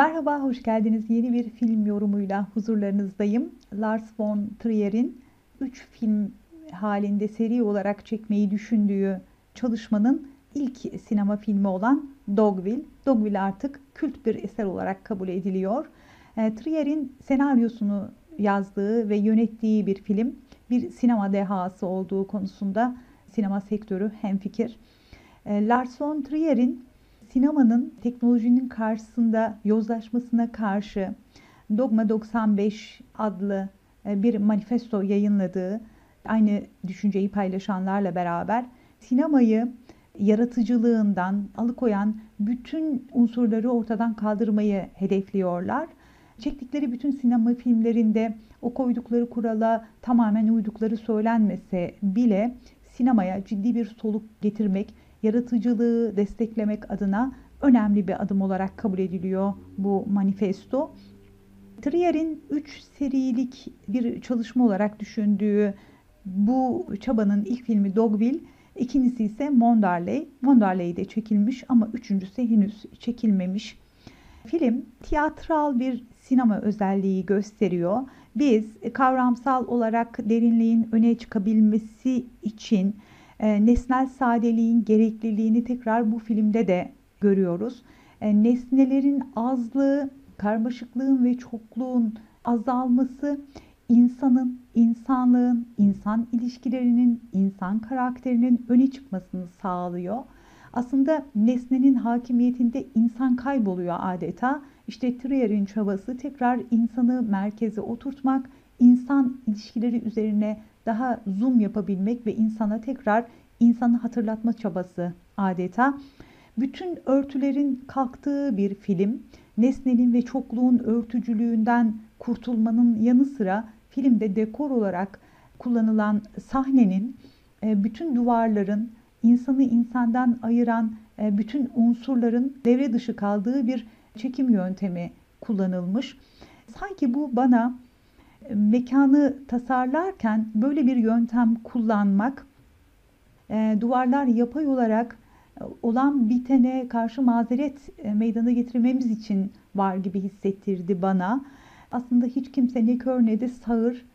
Merhaba, hoş geldiniz. Yeni bir film yorumuyla huzurlarınızdayım. Lars von Trier'in 3 film halinde seri olarak çekmeyi düşündüğü çalışmanın ilk sinema filmi olan Dogville. Dogville artık kült bir eser olarak kabul ediliyor. E, Trier'in senaryosunu yazdığı ve yönettiği bir film. Bir sinema dehası olduğu konusunda sinema sektörü hemfikir. E, Lars von Trier'in sinemanın teknolojinin karşısında yozlaşmasına karşı Dogma 95 adlı e, bir manifesto yayınladığı aynı düşünceyi paylaşanlarla beraber sinemayı yaratıcılığından alıkoyan bütün unsurları ortadan kaldırmayı hedefliyorlar. Çektikleri bütün sinema filmlerinde o koydukları kurala tamamen uydukları söylenmese bile sinemaya ciddi bir soluk getirmek, yaratıcılığı desteklemek adına önemli bir adım olarak kabul ediliyor bu manifesto. Trier'in 3 serilik bir çalışma olarak düşündüğü bu çabanın ilk filmi Dogville, ikincisi ise Mondarley. Mondarley'de çekilmiş ama üçüncüsü henüz çekilmemiş. Film tiyatral bir sinema özelliği gösteriyor. Biz kavramsal olarak derinliğin öne çıkabilmesi için e, nesnel sadeliğin gerekliliğini tekrar bu filmde de görüyoruz. E, nesnelerin azlığı, karmaşıklığın ve çokluğun azalması insanın, insanlığın, insan ilişkilerinin, insan karakterinin öne çıkmasını sağlıyor. Aslında nesnenin hakimiyetinde insan kayboluyor adeta. İşte Trier'in çabası tekrar insanı merkeze oturtmak, insan ilişkileri üzerine daha zoom yapabilmek ve insana tekrar insanı hatırlatma çabası adeta. Bütün örtülerin kalktığı bir film, nesnenin ve çokluğun örtücülüğünden kurtulmanın yanı sıra filmde dekor olarak kullanılan sahnenin e, bütün duvarların insanı insandan ayıran e, bütün unsurların devre dışı kaldığı bir çekim yöntemi kullanılmış. Sanki bu bana mekanı tasarlarken böyle bir yöntem kullanmak e, duvarlar yapay olarak e, olan bitene karşı mazeret e, meydana getirmemiz için var gibi hissettirdi bana. Aslında hiç kimse ne kör ne de sağır.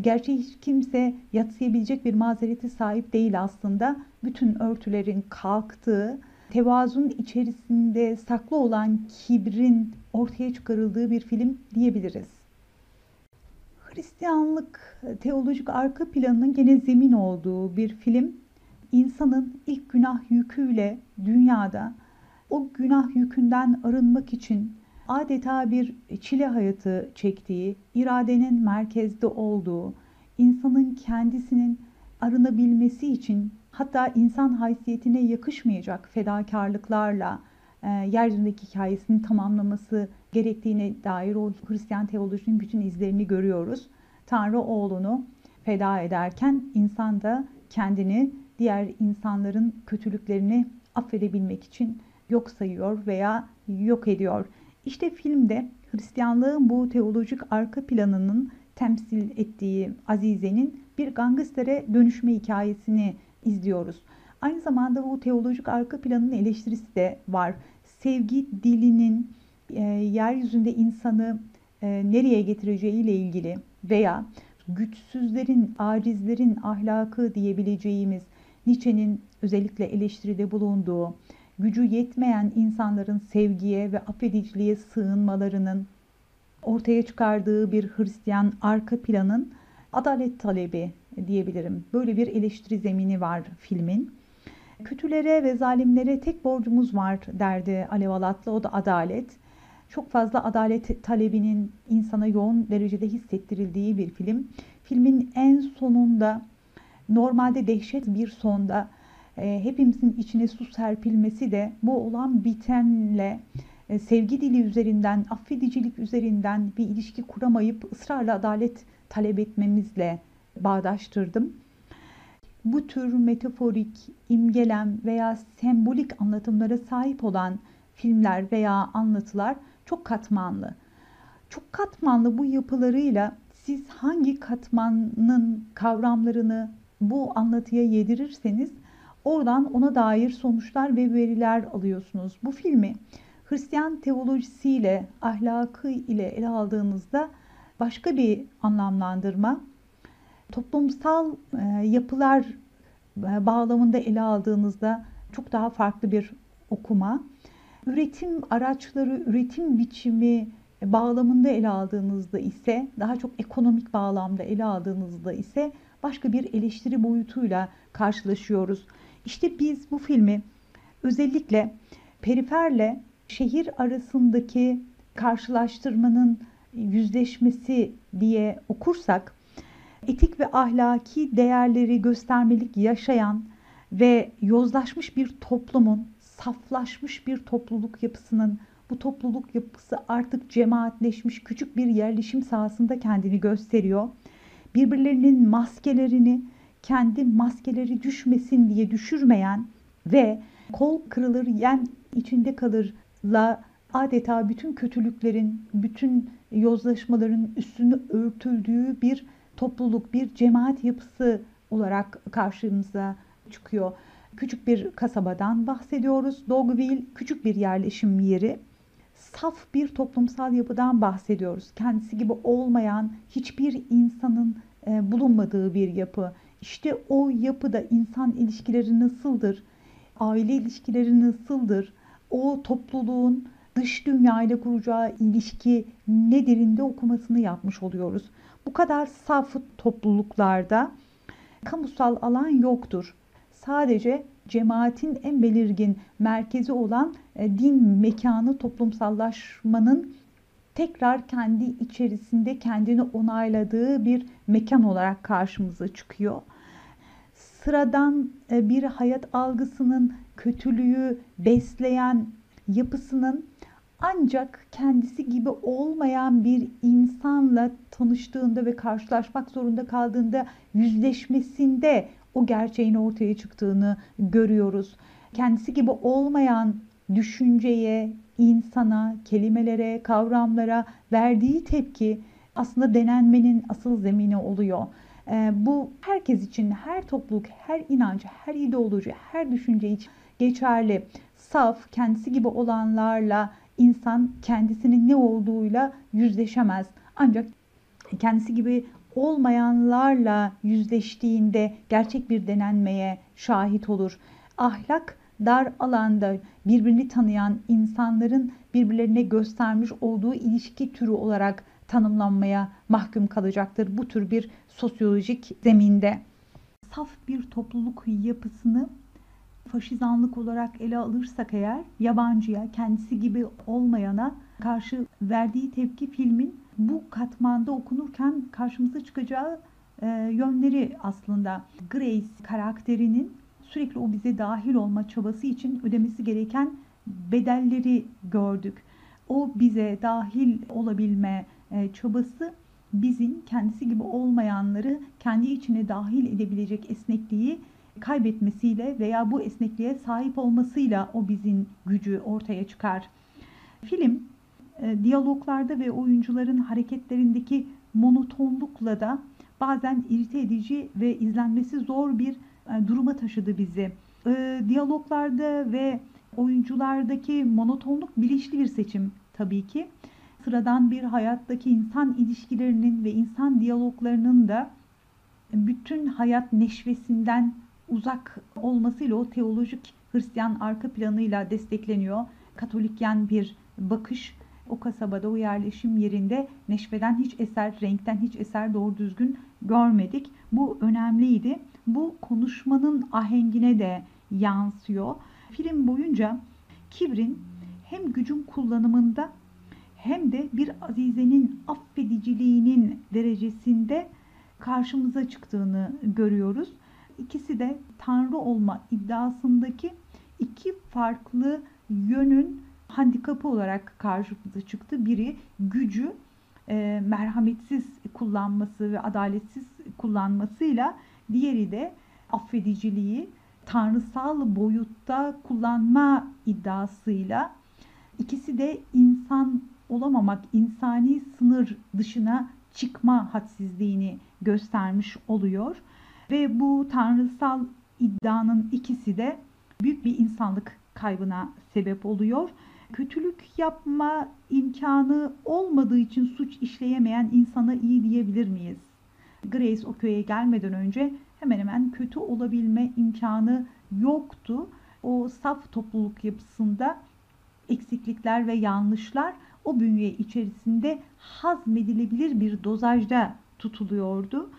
Gerçi hiç kimse yatsıyabilecek bir mazereti sahip değil aslında. Bütün örtülerin kalktığı, tevazun içerisinde saklı olan kibrin ortaya çıkarıldığı bir film diyebiliriz. Hristiyanlık teolojik arka planının gene zemin olduğu bir film. İnsanın ilk günah yüküyle dünyada o günah yükünden arınmak için adeta bir çile hayatı çektiği, iradenin merkezde olduğu, insanın kendisinin arınabilmesi için hatta insan haysiyetine yakışmayacak fedakarlıklarla e, yeryüzündeki hikayesini tamamlaması gerektiğine dair o Hristiyan teolojinin bütün izlerini görüyoruz. Tanrı oğlunu feda ederken insan da kendini diğer insanların kötülüklerini affedebilmek için yok sayıyor veya yok ediyor. İşte filmde Hristiyanlığın bu teolojik arka planının temsil ettiği Azize'nin bir gangstere dönüşme hikayesini izliyoruz. Aynı zamanda bu teolojik arka planın eleştirisi de var. Sevgi dilinin e, yeryüzünde insanı e, nereye getireceği ile ilgili veya güçsüzlerin, acizlerin ahlakı diyebileceğimiz Nietzsche'nin özellikle eleştiride bulunduğu, gücü yetmeyen insanların sevgiye ve affediciliğe sığınmalarının ortaya çıkardığı bir Hristiyan arka planın adalet talebi diyebilirim. Böyle bir eleştiri zemini var filmin. Kötülere ve zalimlere tek borcumuz var derdi Alev Alatlı. O da adalet. Çok fazla adalet talebinin insana yoğun derecede hissettirildiği bir film. Filmin en sonunda normalde dehşet bir sonda e, hepimizin içine su serpilmesi de bu olan bitenle e, sevgi dili üzerinden, affedicilik üzerinden bir ilişki kuramayıp ısrarla adalet talep etmemizle bağdaştırdım. Bu tür metaforik, imgelem veya sembolik anlatımlara sahip olan filmler veya anlatılar çok katmanlı. Çok katmanlı bu yapılarıyla siz hangi katmanın kavramlarını bu anlatıya yedirirseniz oradan ona dair sonuçlar ve veriler alıyorsunuz. Bu filmi Hristiyan teolojisiyle, ahlakı ile ele aldığınızda başka bir anlamlandırma. Toplumsal e, yapılar e, bağlamında ele aldığınızda çok daha farklı bir okuma. Üretim araçları, üretim biçimi bağlamında ele aldığınızda ise, daha çok ekonomik bağlamda ele aldığınızda ise başka bir eleştiri boyutuyla karşılaşıyoruz. İşte biz bu filmi özellikle periferle şehir arasındaki karşılaştırmanın yüzleşmesi diye okursak etik ve ahlaki değerleri göstermelik yaşayan ve yozlaşmış bir toplumun, saflaşmış bir topluluk yapısının bu topluluk yapısı artık cemaatleşmiş küçük bir yerleşim sahasında kendini gösteriyor. Birbirlerinin maskelerini kendi maskeleri düşmesin diye düşürmeyen ve kol kırılır yen içinde kalırla adeta bütün kötülüklerin, bütün yozlaşmaların üstünü örtüldüğü bir topluluk, bir cemaat yapısı olarak karşımıza çıkıyor. Küçük bir kasabadan bahsediyoruz. Dogville küçük bir yerleşim yeri. Saf bir toplumsal yapıdan bahsediyoruz. Kendisi gibi olmayan hiçbir insanın e, bulunmadığı bir yapı. İşte o yapıda insan ilişkileri nasıldır? Aile ilişkileri nasıldır? O topluluğun dış dünya ile kuracağı ilişki nedirinde okumasını yapmış oluyoruz. Bu kadar saf topluluklarda kamusal alan yoktur. Sadece cemaatin en belirgin merkezi olan e, din mekanı toplumsallaşmanın tekrar kendi içerisinde kendini onayladığı bir mekan olarak karşımıza çıkıyor. Sıradan e, bir hayat algısının kötülüğü besleyen yapısının ancak kendisi gibi olmayan bir insanla tanıştığında ve karşılaşmak zorunda kaldığında yüzleşmesinde o gerçeğin ortaya çıktığını görüyoruz. Kendisi gibi olmayan düşünceye, insana, kelimelere, kavramlara verdiği tepki aslında denenmenin asıl zemini oluyor. Ee, bu herkes için, her topluluk, her inanç, her ideoloji, her düşünce için geçerli. Saf, kendisi gibi olanlarla insan kendisinin ne olduğuyla yüzleşemez. Ancak kendisi gibi olmayanlarla yüzleştiğinde gerçek bir denenmeye şahit olur. Ahlak dar alanda birbirini tanıyan insanların birbirlerine göstermiş olduğu ilişki türü olarak tanımlanmaya mahkum kalacaktır bu tür bir sosyolojik zeminde. Saf bir topluluk yapısını faşizanlık olarak ele alırsak eğer yabancıya, kendisi gibi olmayana karşı verdiği tepki filmin bu katmanda okunurken karşımıza çıkacağı e, yönleri aslında. Grace karakterinin sürekli o bize dahil olma çabası için ödemesi gereken bedelleri gördük. O bize dahil olabilme e, çabası bizim kendisi gibi olmayanları kendi içine dahil edebilecek esnekliği kaybetmesiyle veya bu esnekliğe sahip olmasıyla o bizim gücü ortaya çıkar. Film e, diyaloglarda ve oyuncuların hareketlerindeki monotonlukla da bazen irite edici ve izlenmesi zor bir e, duruma taşıdı bizi. E, diyaloglarda ve oyunculardaki monotonluk bilinçli bir seçim tabii ki. Sıradan bir hayattaki insan ilişkilerinin ve insan diyaloglarının da bütün hayat neşvesinden uzak olmasıyla o teolojik Hristiyan arka planıyla destekleniyor. Katolikyen bir bakış o kasabada, o yerleşim yerinde neşveden hiç eser, renkten hiç eser doğru düzgün görmedik. Bu önemliydi. Bu konuşmanın ahengine de yansıyor. Film boyunca kibrin hem gücün kullanımında hem de bir azizenin affediciliğinin derecesinde karşımıza çıktığını görüyoruz. İkisi de tanrı olma iddiasındaki iki farklı yönün handikapı olarak karşımıza çıktı. Biri gücü e, merhametsiz kullanması ve adaletsiz kullanmasıyla diğeri de affediciliği tanrısal boyutta kullanma iddiasıyla ikisi de insan olamamak, insani sınır dışına çıkma hadsizliğini göstermiş oluyor. Ve bu tanrısal iddianın ikisi de büyük bir insanlık kaybına sebep oluyor. Kötülük yapma imkanı olmadığı için suç işleyemeyen insana iyi diyebilir miyiz? Grace o köye gelmeden önce hemen hemen kötü olabilme imkanı yoktu. O saf topluluk yapısında eksiklikler ve yanlışlar o bünye içerisinde hazmedilebilir bir dozajda tutuluyordu.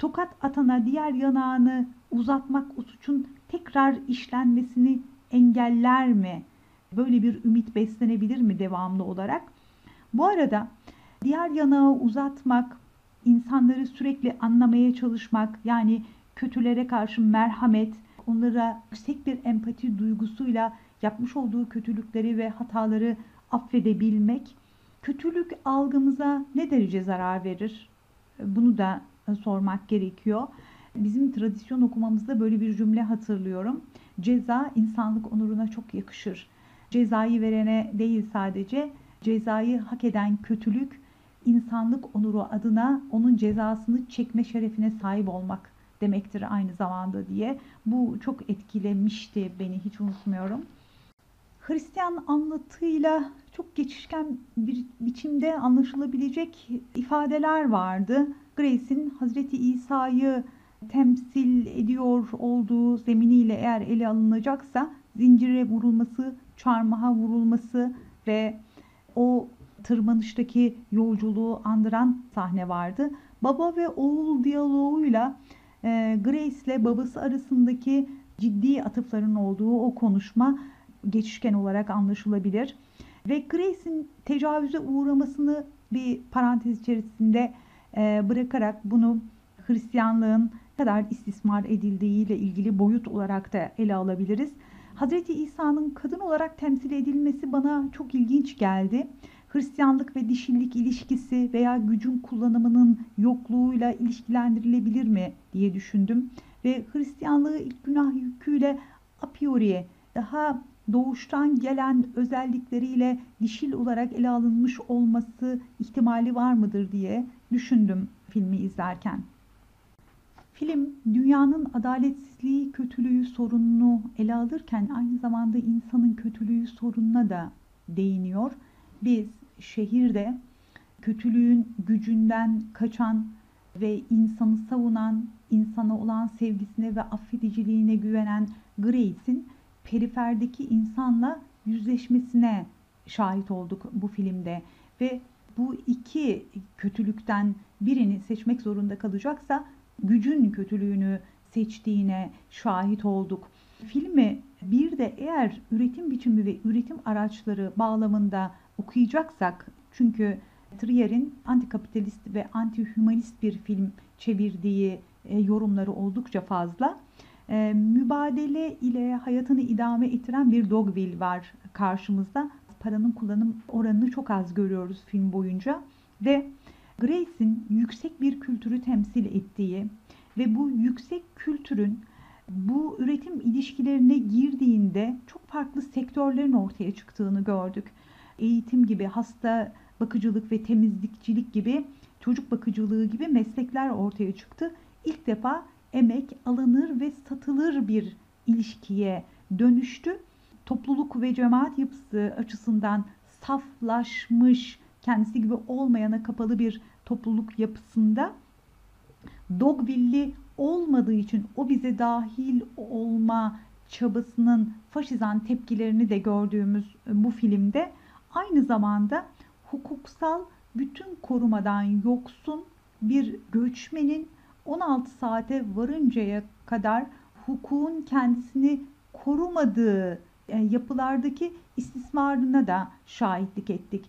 Tokat atana diğer yanağını uzatmak o suçun tekrar işlenmesini engeller mi? Böyle bir ümit beslenebilir mi devamlı olarak? Bu arada diğer yanağı uzatmak, insanları sürekli anlamaya çalışmak, yani kötülere karşı merhamet, onlara yüksek bir empati duygusuyla yapmış olduğu kötülükleri ve hataları affedebilmek, kötülük algımıza ne derece zarar verir? Bunu da sormak gerekiyor. Bizim tradisyon okumamızda böyle bir cümle hatırlıyorum. Ceza insanlık onuruna çok yakışır. Cezayı verene değil sadece cezayı hak eden kötülük insanlık onuru adına onun cezasını çekme şerefine sahip olmak demektir aynı zamanda diye. Bu çok etkilemişti beni hiç unutmuyorum. Hristiyan anlatıyla çok geçişken bir biçimde anlaşılabilecek ifadeler vardı. Grace'in Hazreti İsa'yı temsil ediyor olduğu zeminiyle eğer ele alınacaksa zincire vurulması, çarmıha vurulması ve o tırmanıştaki yolculuğu andıran sahne vardı. Baba ve oğul diyaloğuyla e, Grace ile babası arasındaki ciddi atıfların olduğu o konuşma geçişken olarak anlaşılabilir. Ve Grace'in tecavüze uğramasını bir parantez içerisinde bırakarak bunu Hristiyanlığın kadar istismar edildiği ile ilgili boyut olarak da ele alabiliriz. Hazreti İsa'nın kadın olarak temsil edilmesi bana çok ilginç geldi. Hristiyanlık ve dişillik ilişkisi veya gücün kullanımının yokluğuyla ilişkilendirilebilir mi diye düşündüm. Ve Hristiyanlığı ilk günah yüküyle a priori daha doğuştan gelen özellikleriyle dişil olarak ele alınmış olması ihtimali var mıdır diye düşündüm filmi izlerken. Film dünyanın adaletsizliği, kötülüğü sorununu ele alırken aynı zamanda insanın kötülüğü sorununa da değiniyor. Biz şehirde kötülüğün gücünden kaçan ve insanı savunan, insana olan sevgisine ve affediciliğine güvenen Grace'in periferdeki insanla yüzleşmesine şahit olduk bu filmde ve bu iki kötülükten birini seçmek zorunda kalacaksa gücün kötülüğünü seçtiğine şahit olduk. Filmi bir de eğer üretim biçimi ve üretim araçları bağlamında okuyacaksak çünkü Trier'in antikapitalist ve antihümanist bir film çevirdiği e, yorumları oldukça fazla. E, mübadele ile hayatını idame ettiren bir Dogville var karşımızda. Paranın kullanım oranını çok az görüyoruz film boyunca ve Grace'in yüksek bir kültürü temsil ettiği ve bu yüksek kültürün bu üretim ilişkilerine girdiğinde çok farklı sektörlerin ortaya çıktığını gördük. Eğitim gibi, hasta bakıcılık ve temizlikçilik gibi, çocuk bakıcılığı gibi meslekler ortaya çıktı. İlk defa emek alınır ve satılır bir ilişkiye dönüştü. Topluluk ve cemaat yapısı açısından saflaşmış, kendisi gibi olmayana kapalı bir topluluk yapısında Dogville'li olmadığı için o bize dahil olma çabasının faşizan tepkilerini de gördüğümüz bu filmde. Aynı zamanda hukuksal bütün korumadan yoksun bir göçmenin 16 saate varıncaya kadar hukukun kendisini korumadığı e, yapılardaki istismarına da şahitlik ettik.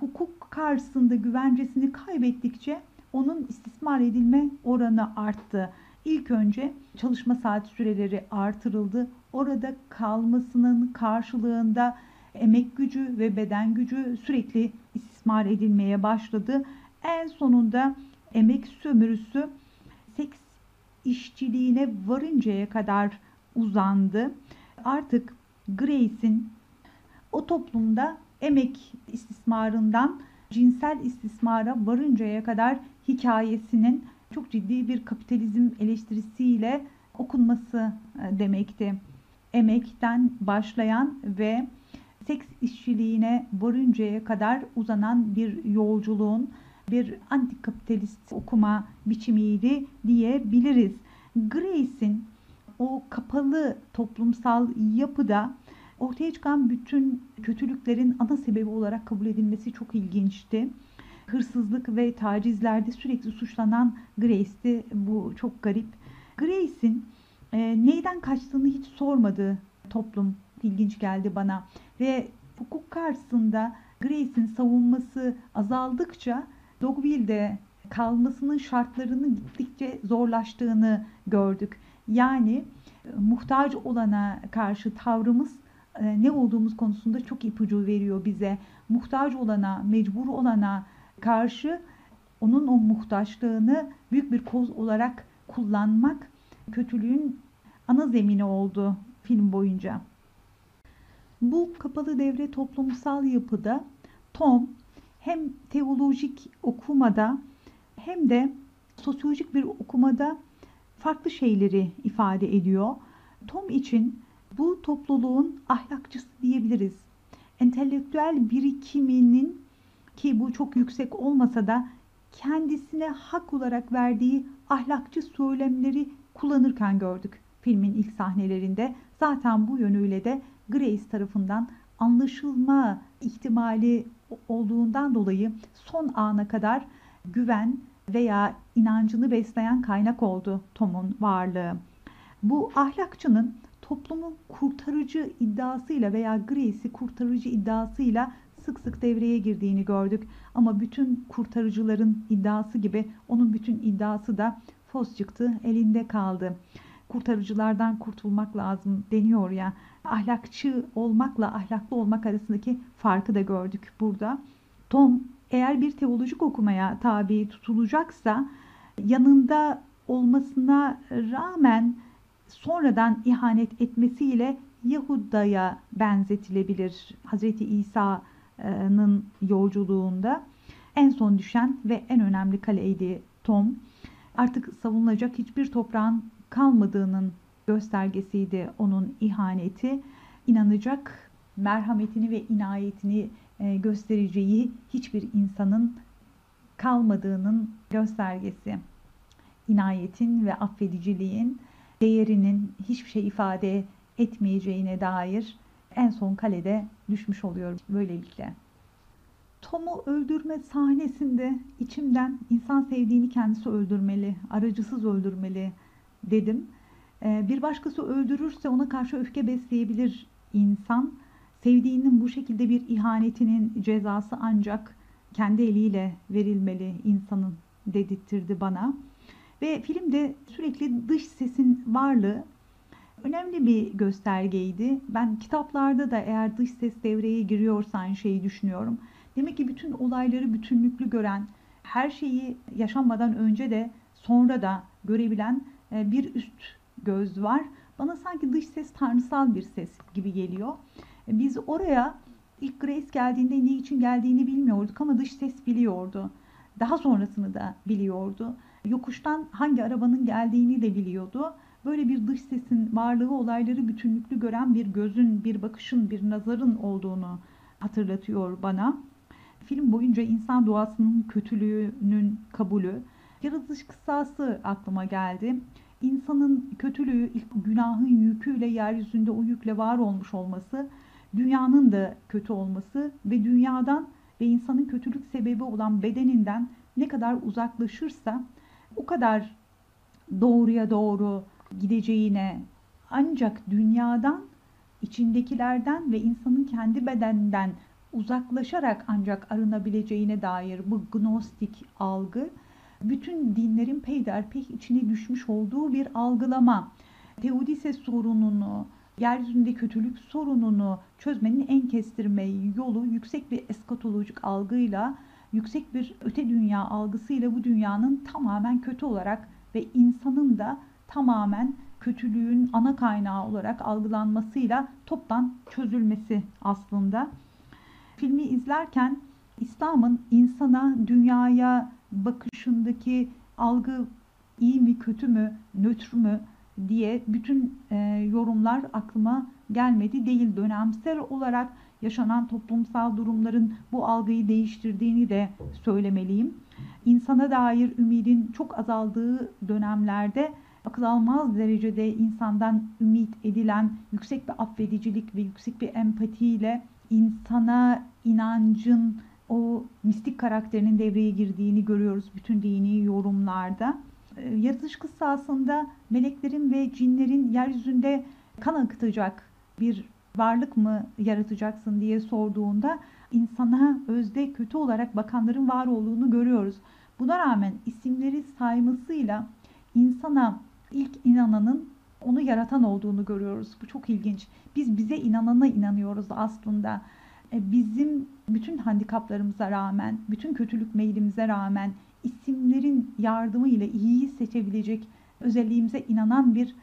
Hukuk karşısında güvencesini kaybettikçe onun istismar edilme oranı arttı. İlk önce çalışma saat süreleri artırıldı. Orada kalmasının karşılığında emek gücü ve beden gücü sürekli istismar edilmeye başladı. En sonunda emek sömürüsü seks işçiliğine varıncaya kadar uzandı. Artık Grace'in o toplumda emek istismarından cinsel istismara varıncaya kadar hikayesinin çok ciddi bir kapitalizm eleştirisiyle okunması e, demekti. Emekten başlayan ve seks işçiliğine varıncaya kadar uzanan bir yolculuğun bir antikapitalist okuma biçimiydi diyebiliriz. Grace'in o kapalı toplumsal yapıda ortaya çıkan bütün kötülüklerin ana sebebi olarak kabul edilmesi çok ilginçti. Hırsızlık ve tacizlerde sürekli suçlanan Grace'ti. Bu çok garip. Grace'in e, neyden kaçtığını hiç sormadığı toplum ilginç geldi bana. Ve hukuk karşısında Grace'in savunması azaldıkça Dogville'de kalmasının şartlarının gittikçe zorlaştığını gördük. Yani e, muhtaç olana karşı tavrımız e, ne olduğumuz konusunda çok ipucu veriyor bize. Muhtaç olana, mecbur olana karşı onun o muhtaçlığını büyük bir koz olarak kullanmak kötülüğün ana zemini oldu film boyunca. Bu kapalı devre toplumsal yapıda Tom hem teolojik okumada hem de sosyolojik bir okumada farklı şeyleri ifade ediyor. Tom için bu topluluğun ahlakçısı diyebiliriz. Entelektüel birikiminin ki bu çok yüksek olmasa da kendisine hak olarak verdiği ahlakçı söylemleri kullanırken gördük filmin ilk sahnelerinde. Zaten bu yönüyle de Grace tarafından anlaşılma ihtimali olduğundan dolayı son ana kadar güven veya inancını besleyen kaynak oldu Tom'un varlığı. Bu ahlakçının toplumun kurtarıcı iddiasıyla veya Grace'i kurtarıcı iddiasıyla sık sık devreye girdiğini gördük. Ama bütün kurtarıcıların iddiası gibi onun bütün iddiası da fos çıktı, elinde kaldı. Kurtarıcılardan kurtulmak lazım deniyor ya. Ahlakçı olmakla ahlaklı olmak arasındaki farkı da gördük burada. Tom eğer bir teolojik okumaya tabi tutulacaksa yanında olmasına rağmen sonradan ihanet etmesiyle Yahuda'ya benzetilebilir. Hazreti İsa'nın yolculuğunda en son düşen ve en önemli kaleydi Tom. Artık savunulacak hiçbir toprağın kalmadığının göstergesiydi onun ihaneti. İnanacak merhametini ve inayetini göstereceği hiçbir insanın kalmadığının göstergesi. İnayetin ve affediciliğin değerinin hiçbir şey ifade etmeyeceğine dair en son kalede düşmüş oluyor böylelikle. Tom'u öldürme sahnesinde içimden insan sevdiğini kendisi öldürmeli, aracısız öldürmeli dedim. E, bir başkası öldürürse ona karşı öfke besleyebilir insan Sevdiğinin bu şekilde bir ihanetinin cezası ancak kendi eliyle verilmeli insanın dedirtirdi bana. Ve filmde sürekli dış sesin varlığı önemli bir göstergeydi. Ben kitaplarda da eğer dış ses devreye giriyorsa aynı şeyi düşünüyorum. Demek ki bütün olayları bütünlüklü gören, her şeyi yaşanmadan önce de sonra da görebilen e, bir üst göz var. Bana sanki dış ses tanrısal bir ses gibi geliyor. Biz oraya ilk Grace geldiğinde ne için geldiğini bilmiyorduk ama dış ses biliyordu. Daha sonrasını da biliyordu. Yokuştan hangi arabanın geldiğini de biliyordu. Böyle bir dış sesin varlığı olayları bütünlüklü gören bir gözün, bir bakışın, bir nazarın olduğunu hatırlatıyor bana. Film boyunca insan doğasının kötülüğünün kabulü, yaratılış kıssası aklıma geldi. İnsanın kötülüğü, ilk günahın yüküyle yeryüzünde o yükle var olmuş olması dünyanın da kötü olması ve dünyadan ve insanın kötülük sebebi olan bedeninden ne kadar uzaklaşırsa o kadar doğruya doğru gideceğine ancak dünyadan içindekilerden ve insanın kendi bedeninden uzaklaşarak ancak arınabileceğine dair bu gnostik algı bütün dinlerin peyderpey içine düşmüş olduğu bir algılama. Teodise sorununu, yeryüzünde kötülük sorununu çözmenin en kestirme yolu yüksek bir eskatolojik algıyla, yüksek bir öte dünya algısıyla bu dünyanın tamamen kötü olarak ve insanın da tamamen kötülüğün ana kaynağı olarak algılanmasıyla toptan çözülmesi aslında. Filmi izlerken İslam'ın insana, dünyaya bakışındaki algı iyi mi, kötü mü, nötr mü diye bütün e, yorumlar aklıma gelmedi değil. Dönemsel olarak yaşanan toplumsal durumların bu algıyı değiştirdiğini de söylemeliyim. İnsana dair ümidin çok azaldığı dönemlerde akıl almaz derecede insandan ümit edilen yüksek bir affedicilik ve yüksek bir empatiyle insana inancın o mistik karakterinin devreye girdiğini görüyoruz bütün dini yorumlarda. Ee, yaratış kıssasında meleklerin ve cinlerin yeryüzünde kan akıtacak bir varlık mı yaratacaksın diye sorduğunda insana özde kötü olarak bakanların var olduğunu görüyoruz. Buna rağmen isimleri saymasıyla insana ilk inananın onu yaratan olduğunu görüyoruz. Bu çok ilginç. Biz bize inanana inanıyoruz aslında. E, bizim bütün handikaplarımıza rağmen, bütün kötülük meylimize rağmen isimlerin yardımıyla iyiyi seçebilecek özelliğimize inanan bir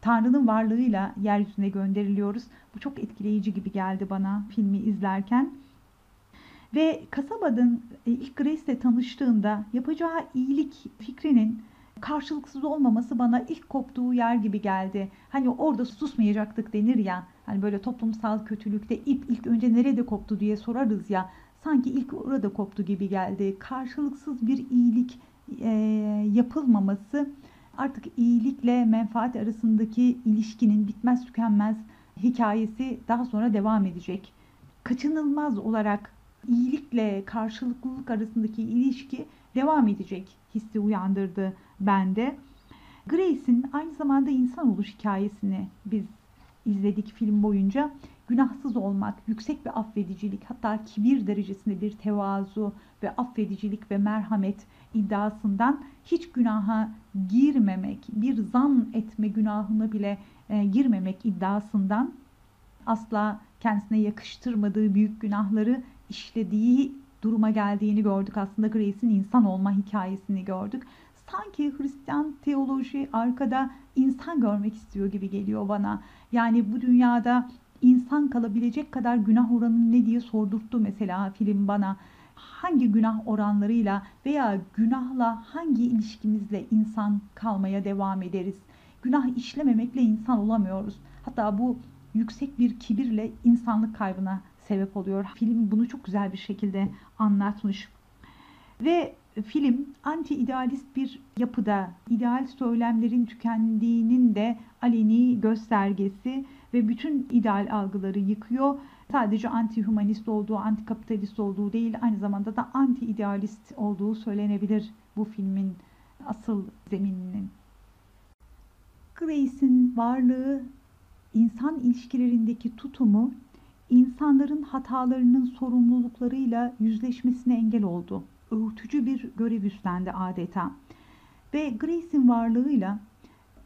Tanrı'nın varlığıyla yeryüzüne gönderiliyoruz. Bu çok etkileyici gibi geldi bana filmi izlerken. Ve kasabanın e, ilk Grace ile tanıştığında yapacağı iyilik fikrinin karşılıksız olmaması bana ilk koptuğu yer gibi geldi. Hani orada susmayacaktık denir ya. Hani böyle toplumsal kötülükte ip ilk önce nerede koptu diye sorarız ya. Sanki ilk orada koptu gibi geldi. Karşılıksız bir iyilik e, yapılmaması artık iyilikle menfaat arasındaki ilişkinin bitmez tükenmez hikayesi daha sonra devam edecek. Kaçınılmaz olarak iyilikle karşılıklılık arasındaki ilişki devam edecek hissi uyandırdı bende. Grace'in aynı zamanda insan oluş hikayesini biz izledik film boyunca. Günahsız olmak, yüksek bir affedicilik, hatta kibir derecesinde bir tevazu ve affedicilik ve merhamet iddiasından hiç günaha girmemek, bir zan etme günahına bile e, girmemek iddiasından asla kendisine yakıştırmadığı büyük günahları işlediği duruma geldiğini gördük. Aslında Grace'in insan olma hikayesini gördük. Sanki Hristiyan teoloji arkada insan görmek istiyor gibi geliyor bana. Yani bu dünyada insan kalabilecek kadar günah oranı ne diye sordurttu mesela film bana. Hangi günah oranlarıyla veya günahla hangi ilişkimizle insan kalmaya devam ederiz? Günah işlememekle insan olamıyoruz. Hatta bu yüksek bir kibirle insanlık kaybına sebep oluyor. Film bunu çok güzel bir şekilde anlatmış. Ve film anti-idealist bir yapıda ideal söylemlerin tükendiğinin de aleni göstergesi ve bütün ideal algıları yıkıyor. Sadece anti-humanist olduğu, anti-kapitalist olduğu değil, aynı zamanda da anti-idealist olduğu söylenebilir bu filmin asıl zemininin. Grace'in varlığı, insan ilişkilerindeki tutumu insanların hatalarının sorumluluklarıyla yüzleşmesine engel oldu. Öğütücü bir görev üstlendi adeta. Ve Grace'in varlığıyla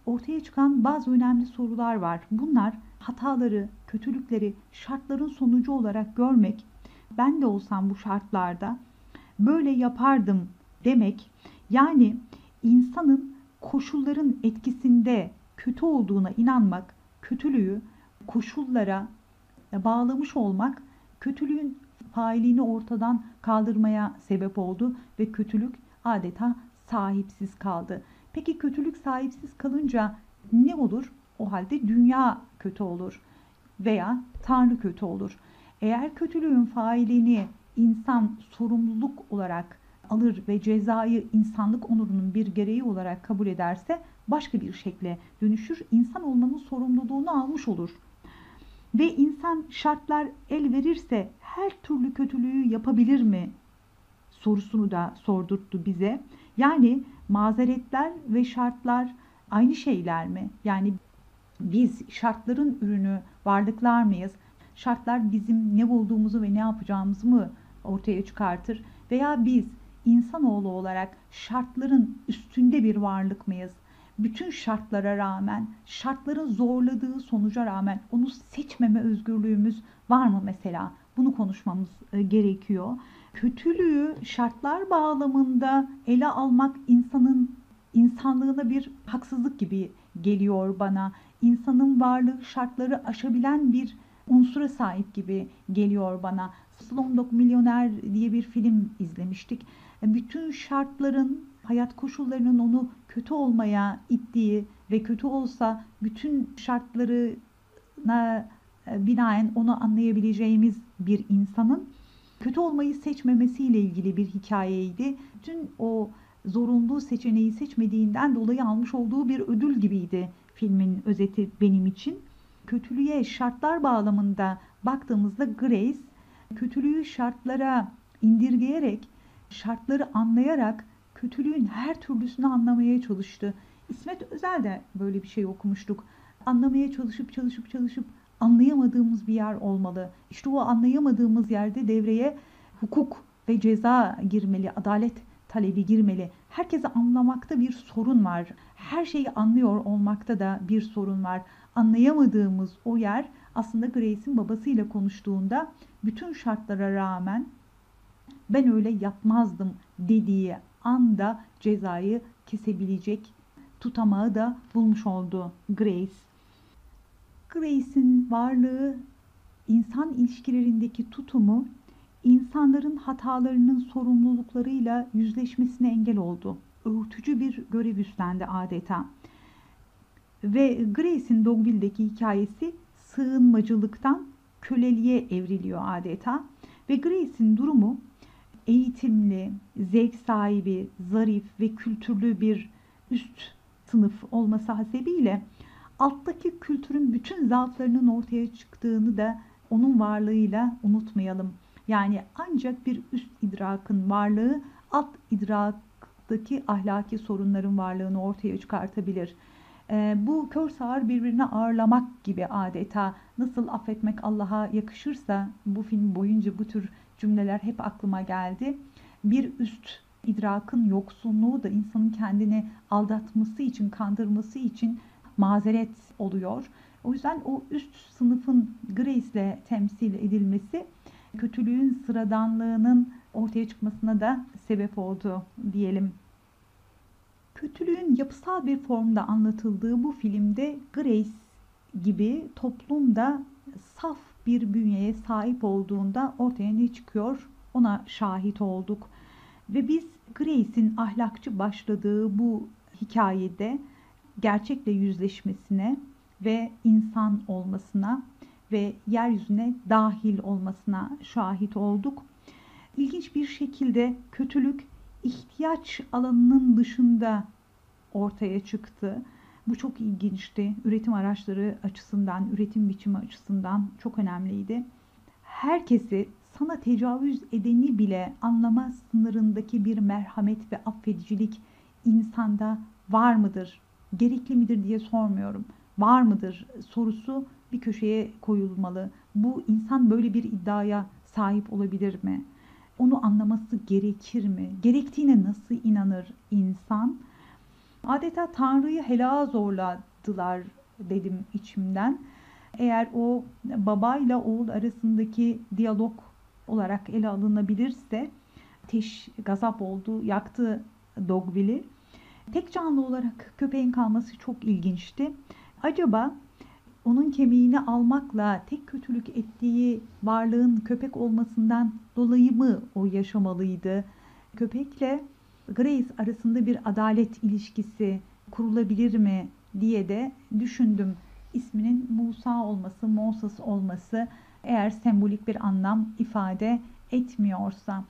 ortaya çıkan bazı önemli sorular var. Bunlar hataları, kötülükleri şartların sonucu olarak görmek, ben de olsam bu şartlarda böyle yapardım demek, yani insanın koşulların etkisinde kötü olduğuna inanmak, kötülüğü koşullara bağlamış olmak kötülüğün failini ortadan kaldırmaya sebep oldu ve kötülük adeta sahipsiz kaldı. Peki kötülük sahipsiz kalınca ne olur? O halde dünya kötü olur veya Tanrı kötü olur. Eğer kötülüğün failini insan sorumluluk olarak alır ve cezayı insanlık onurunun bir gereği olarak kabul ederse başka bir şekle dönüşür. İnsan olmanın sorumluluğunu almış olur. Ve insan şartlar el verirse her türlü kötülüğü yapabilir mi sorusunu da sordurttu bize. Yani mazeretler ve şartlar aynı şeyler mi? Yani biz şartların ürünü varlıklar mıyız? Şartlar bizim ne bulduğumuzu ve ne yapacağımızı mı ortaya çıkartır? Veya biz insanoğlu olarak şartların üstünde bir varlık mıyız? bütün şartlara rağmen, şartların zorladığı sonuca rağmen onu seçmeme özgürlüğümüz var mı mesela? Bunu konuşmamız e, gerekiyor. Kötülüğü şartlar bağlamında ele almak insanın insanlığına bir haksızlık gibi geliyor bana. İnsanın varlığı şartları aşabilen bir unsura sahip gibi geliyor bana. Slumdog Milyoner diye bir film izlemiştik. Bütün şartların hayat koşullarının onu kötü olmaya ittiği ve kötü olsa bütün şartlarına e, binaen onu anlayabileceğimiz bir insanın kötü olmayı seçmemesiyle ilgili bir hikayeydi. Bütün o zorunlu seçeneği seçmediğinden dolayı almış olduğu bir ödül gibiydi filmin özeti benim için. Kötülüğe şartlar bağlamında baktığımızda Grace kötülüğü şartlara indirgeyerek, şartları anlayarak kötülüğün her türlüsünü anlamaya çalıştı. İsmet Özel de böyle bir şey okumuştuk. Anlamaya çalışıp çalışıp çalışıp anlayamadığımız bir yer olmalı. İşte o anlayamadığımız yerde devreye hukuk ve ceza girmeli, adalet talebi girmeli. Herkese anlamakta bir sorun var. Her şeyi anlıyor olmakta da bir sorun var. Anlayamadığımız o yer aslında Grace'in babasıyla konuştuğunda bütün şartlara rağmen ben öyle yapmazdım dediği anda cezayı kesebilecek tutamağı da bulmuş oldu Grace. Grace'in varlığı insan ilişkilerindeki tutumu insanların hatalarının sorumluluklarıyla yüzleşmesine engel oldu. Öğütücü bir görev üstlendi adeta. Ve Grace'in Dogville'deki hikayesi sığınmacılıktan köleliğe evriliyor adeta. Ve Grace'in durumu eğitimli, zevk sahibi, zarif ve kültürlü bir üst sınıf olması hasebiyle alttaki kültürün bütün zaaflarının ortaya çıktığını da onun varlığıyla unutmayalım. Yani ancak bir üst idrakın varlığı alt idraktaki ahlaki sorunların varlığını ortaya çıkartabilir. E, bu kör sağır birbirine ağırlamak gibi adeta nasıl affetmek Allah'a yakışırsa bu film boyunca bu tür cümleler hep aklıma geldi. Bir üst idrakın yoksunluğu da insanın kendini aldatması için, kandırması için mazeret oluyor. O yüzden o üst sınıfın Grace ile temsil edilmesi kötülüğün sıradanlığının ortaya çıkmasına da sebep oldu diyelim. Kötülüğün yapısal bir formda anlatıldığı bu filmde Grace gibi toplumda saf bir bünyeye sahip olduğunda ortaya ne çıkıyor ona şahit olduk. Ve biz Grace'in ahlakçı başladığı bu hikayede gerçekle yüzleşmesine ve insan olmasına ve yeryüzüne dahil olmasına şahit olduk. İlginç bir şekilde kötülük ihtiyaç alanının dışında ortaya çıktı. Bu çok ilginçti. Üretim araçları açısından, üretim biçimi açısından çok önemliydi. Herkesi sana tecavüz edeni bile anlama sınırındaki bir merhamet ve affedicilik insanda var mıdır? Gerekli midir diye sormuyorum. Var mıdır sorusu bir köşeye koyulmalı. Bu insan böyle bir iddiaya sahip olabilir mi? Onu anlaması gerekir mi? Gerektiğine nasıl inanır insan? Adeta Tanrı'yı helaya zorladılar dedim içimden. Eğer o babayla oğul arasındaki diyalog olarak ele alınabilirse ateş gazap oldu, yaktı Dogville'i. Tek canlı olarak köpeğin kalması çok ilginçti. Acaba onun kemiğini almakla tek kötülük ettiği varlığın köpek olmasından dolayı mı o yaşamalıydı? Köpekle Grace arasında bir adalet ilişkisi kurulabilir mi diye de düşündüm. İsminin Musa olması, Moses olması eğer sembolik bir anlam ifade etmiyorsa.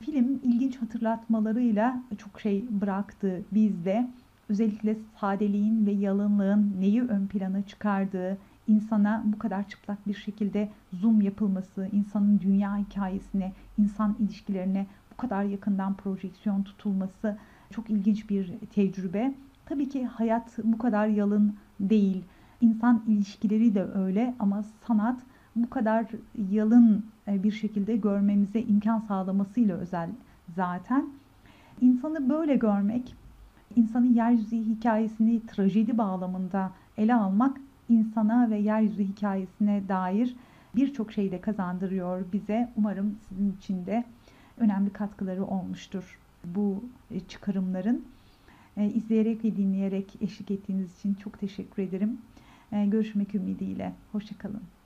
Film ilginç hatırlatmalarıyla çok şey bıraktı bizde. Özellikle sadeliğin ve yalınlığın neyi ön plana çıkardığı, insana bu kadar çıplak bir şekilde zoom yapılması, insanın dünya hikayesine, insan ilişkilerine bu kadar yakından projeksiyon tutulması çok ilginç bir tecrübe. Tabii ki hayat bu kadar yalın değil. İnsan ilişkileri de öyle ama sanat bu kadar yalın e, bir şekilde görmemize imkan sağlamasıyla özel zaten. İnsanı böyle görmek, insanın yeryüzü hikayesini trajedi bağlamında ele almak insana ve yeryüzü hikayesine dair birçok şey de kazandırıyor bize. Umarım sizin için de önemli katkıları olmuştur bu e, çıkarımların. E, izleyerek ve dinleyerek eşlik ettiğiniz için çok teşekkür ederim. Görüşmek ümidiyle. Hoşçakalın.